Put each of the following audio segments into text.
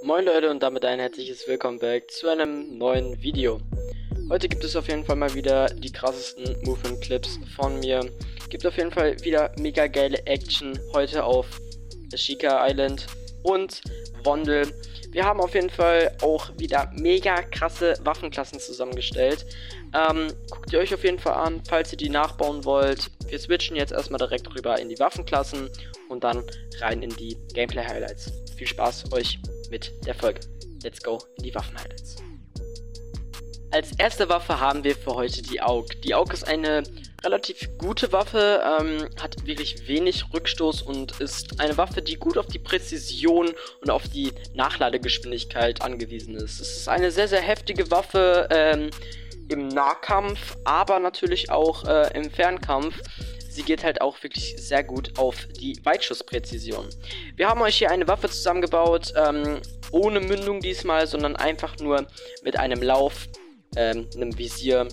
Moin Leute und damit ein herzliches Willkommen back zu einem neuen Video. Heute gibt es auf jeden Fall mal wieder die krassesten Movement Clips von mir. Gibt auf jeden Fall wieder mega geile Action heute auf Ashika Island und Wondel. Wir haben auf jeden Fall auch wieder mega krasse Waffenklassen zusammengestellt. Ähm, guckt ihr euch auf jeden Fall an, falls ihr die nachbauen wollt. Wir switchen jetzt erstmal direkt rüber in die Waffenklassen und dann rein in die Gameplay-Highlights. Viel Spaß euch mit der Folge. Let's go in die Waffen-Highlights. Als erste Waffe haben wir für heute die AUG. Die AUG ist eine relativ gute Waffe, ähm, hat wirklich wenig Rückstoß und ist eine Waffe, die gut auf die Präzision und auf die Nachladegeschwindigkeit angewiesen ist. Es ist eine sehr, sehr heftige Waffe ähm, im Nahkampf, aber natürlich auch äh, im Fernkampf sie geht halt auch wirklich sehr gut auf die Weitschusspräzision. Wir haben euch hier eine Waffe zusammengebaut, ähm, ohne Mündung diesmal, sondern einfach nur mit einem Lauf, ähm, einem Visier,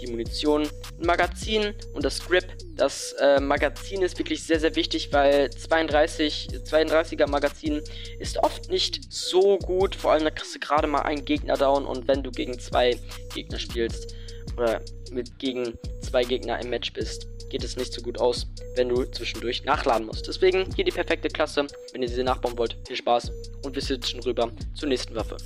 die Munition, ein Magazin und das Grip. Das äh, Magazin ist wirklich sehr, sehr wichtig, weil 32, 32er Magazin ist oft nicht so gut. Vor allem da kriegst du gerade mal einen Gegner down und wenn du gegen zwei Gegner spielst oder mit gegen zwei Gegner im Match bist, geht es nicht so gut aus, wenn du zwischendurch nachladen musst. Deswegen hier die perfekte Klasse. Wenn ihr sie nachbauen wollt, viel Spaß und wir switchen rüber zur nächsten Waffe.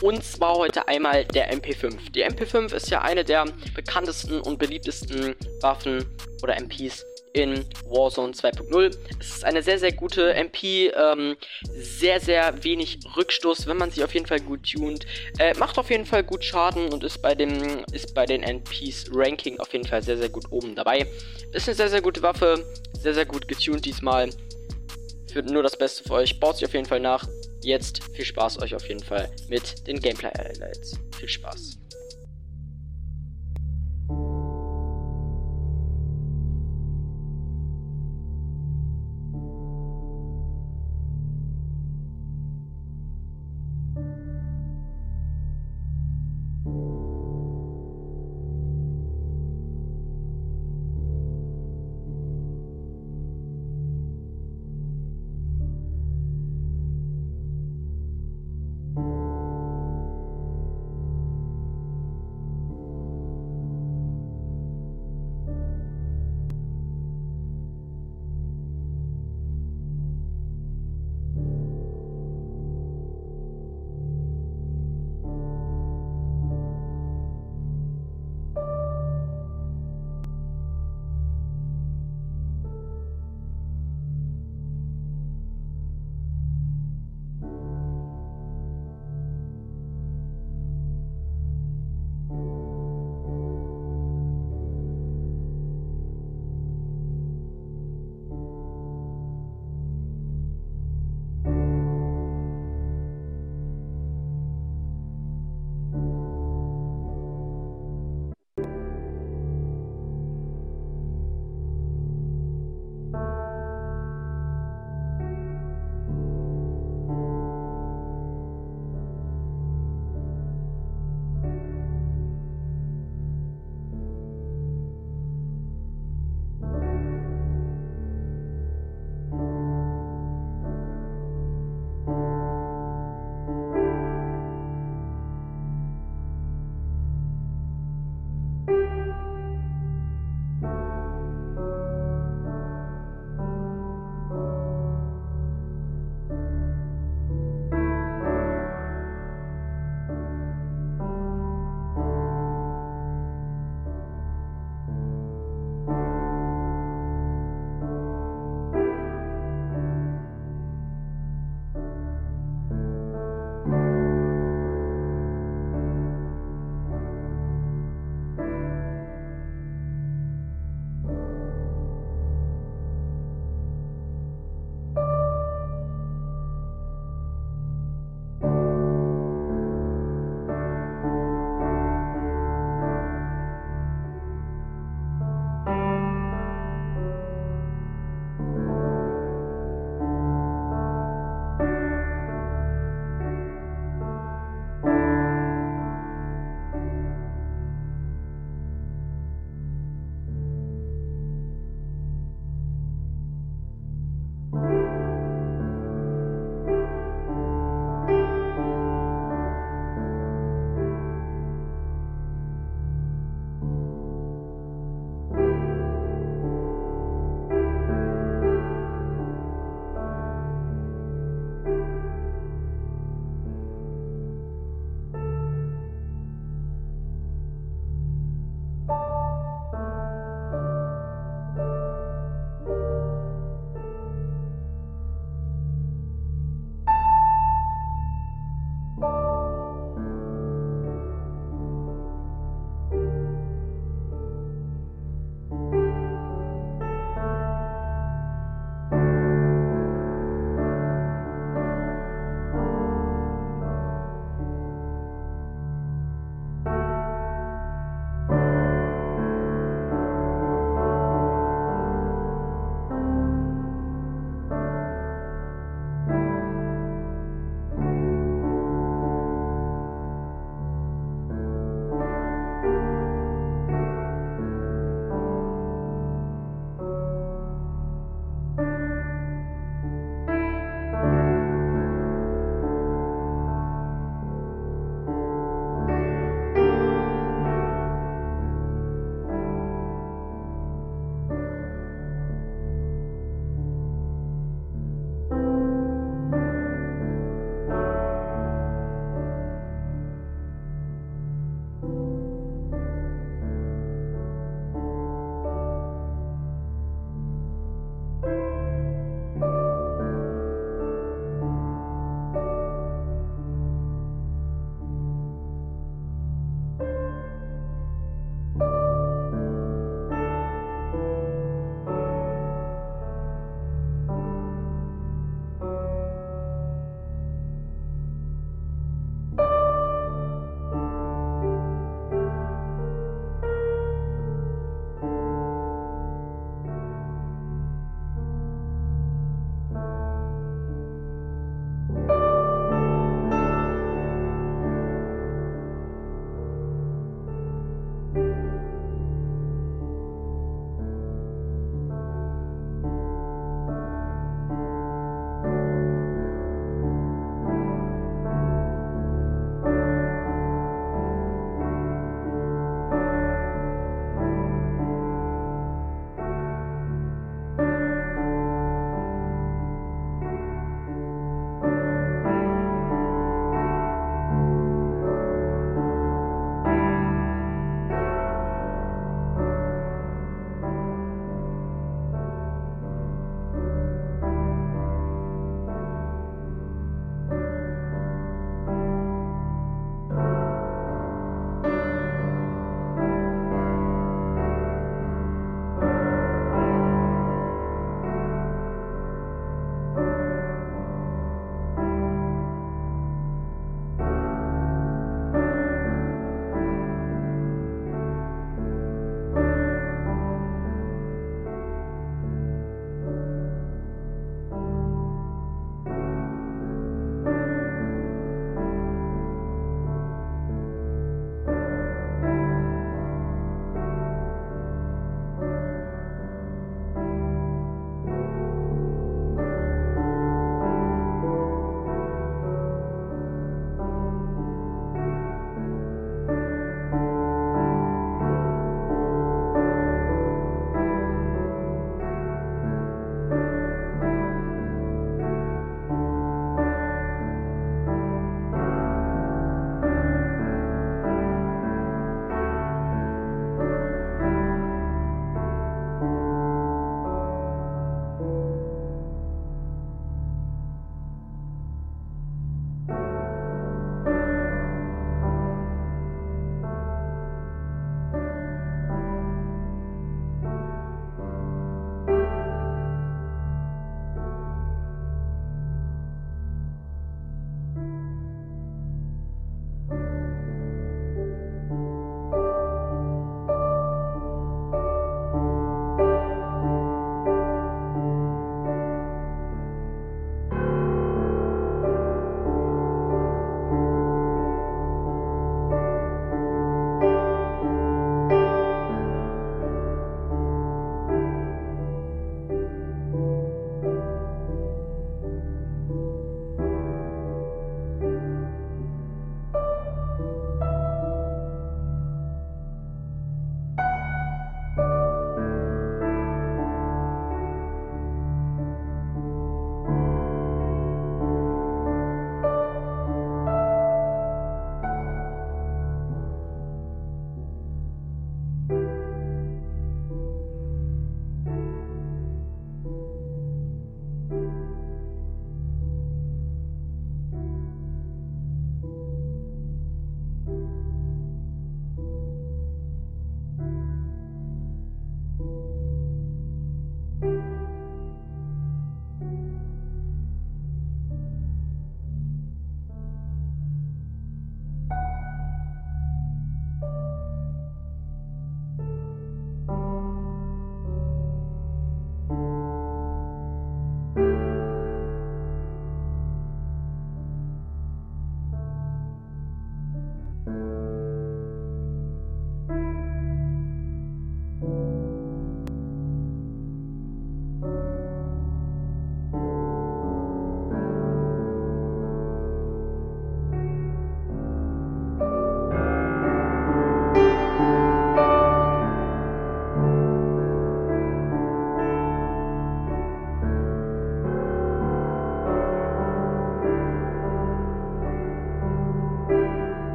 Und zwar heute einmal der MP5. Die MP5 ist ja eine der bekanntesten und beliebtesten Waffen oder MPs in Warzone 2.0. Es ist eine sehr, sehr gute MP, ähm, sehr, sehr wenig Rückstoß, wenn man sie auf jeden Fall gut tunt. Äh, macht auf jeden Fall gut Schaden und ist bei, dem, ist bei den MPs Ranking auf jeden Fall sehr, sehr gut oben dabei. Ist eine sehr, sehr gute Waffe, sehr, sehr gut getuned diesmal. Für nur das Beste für euch. Baut sie auf jeden Fall nach. Jetzt viel Spaß euch auf jeden Fall mit den Gameplay-Highlights. Viel Spaß.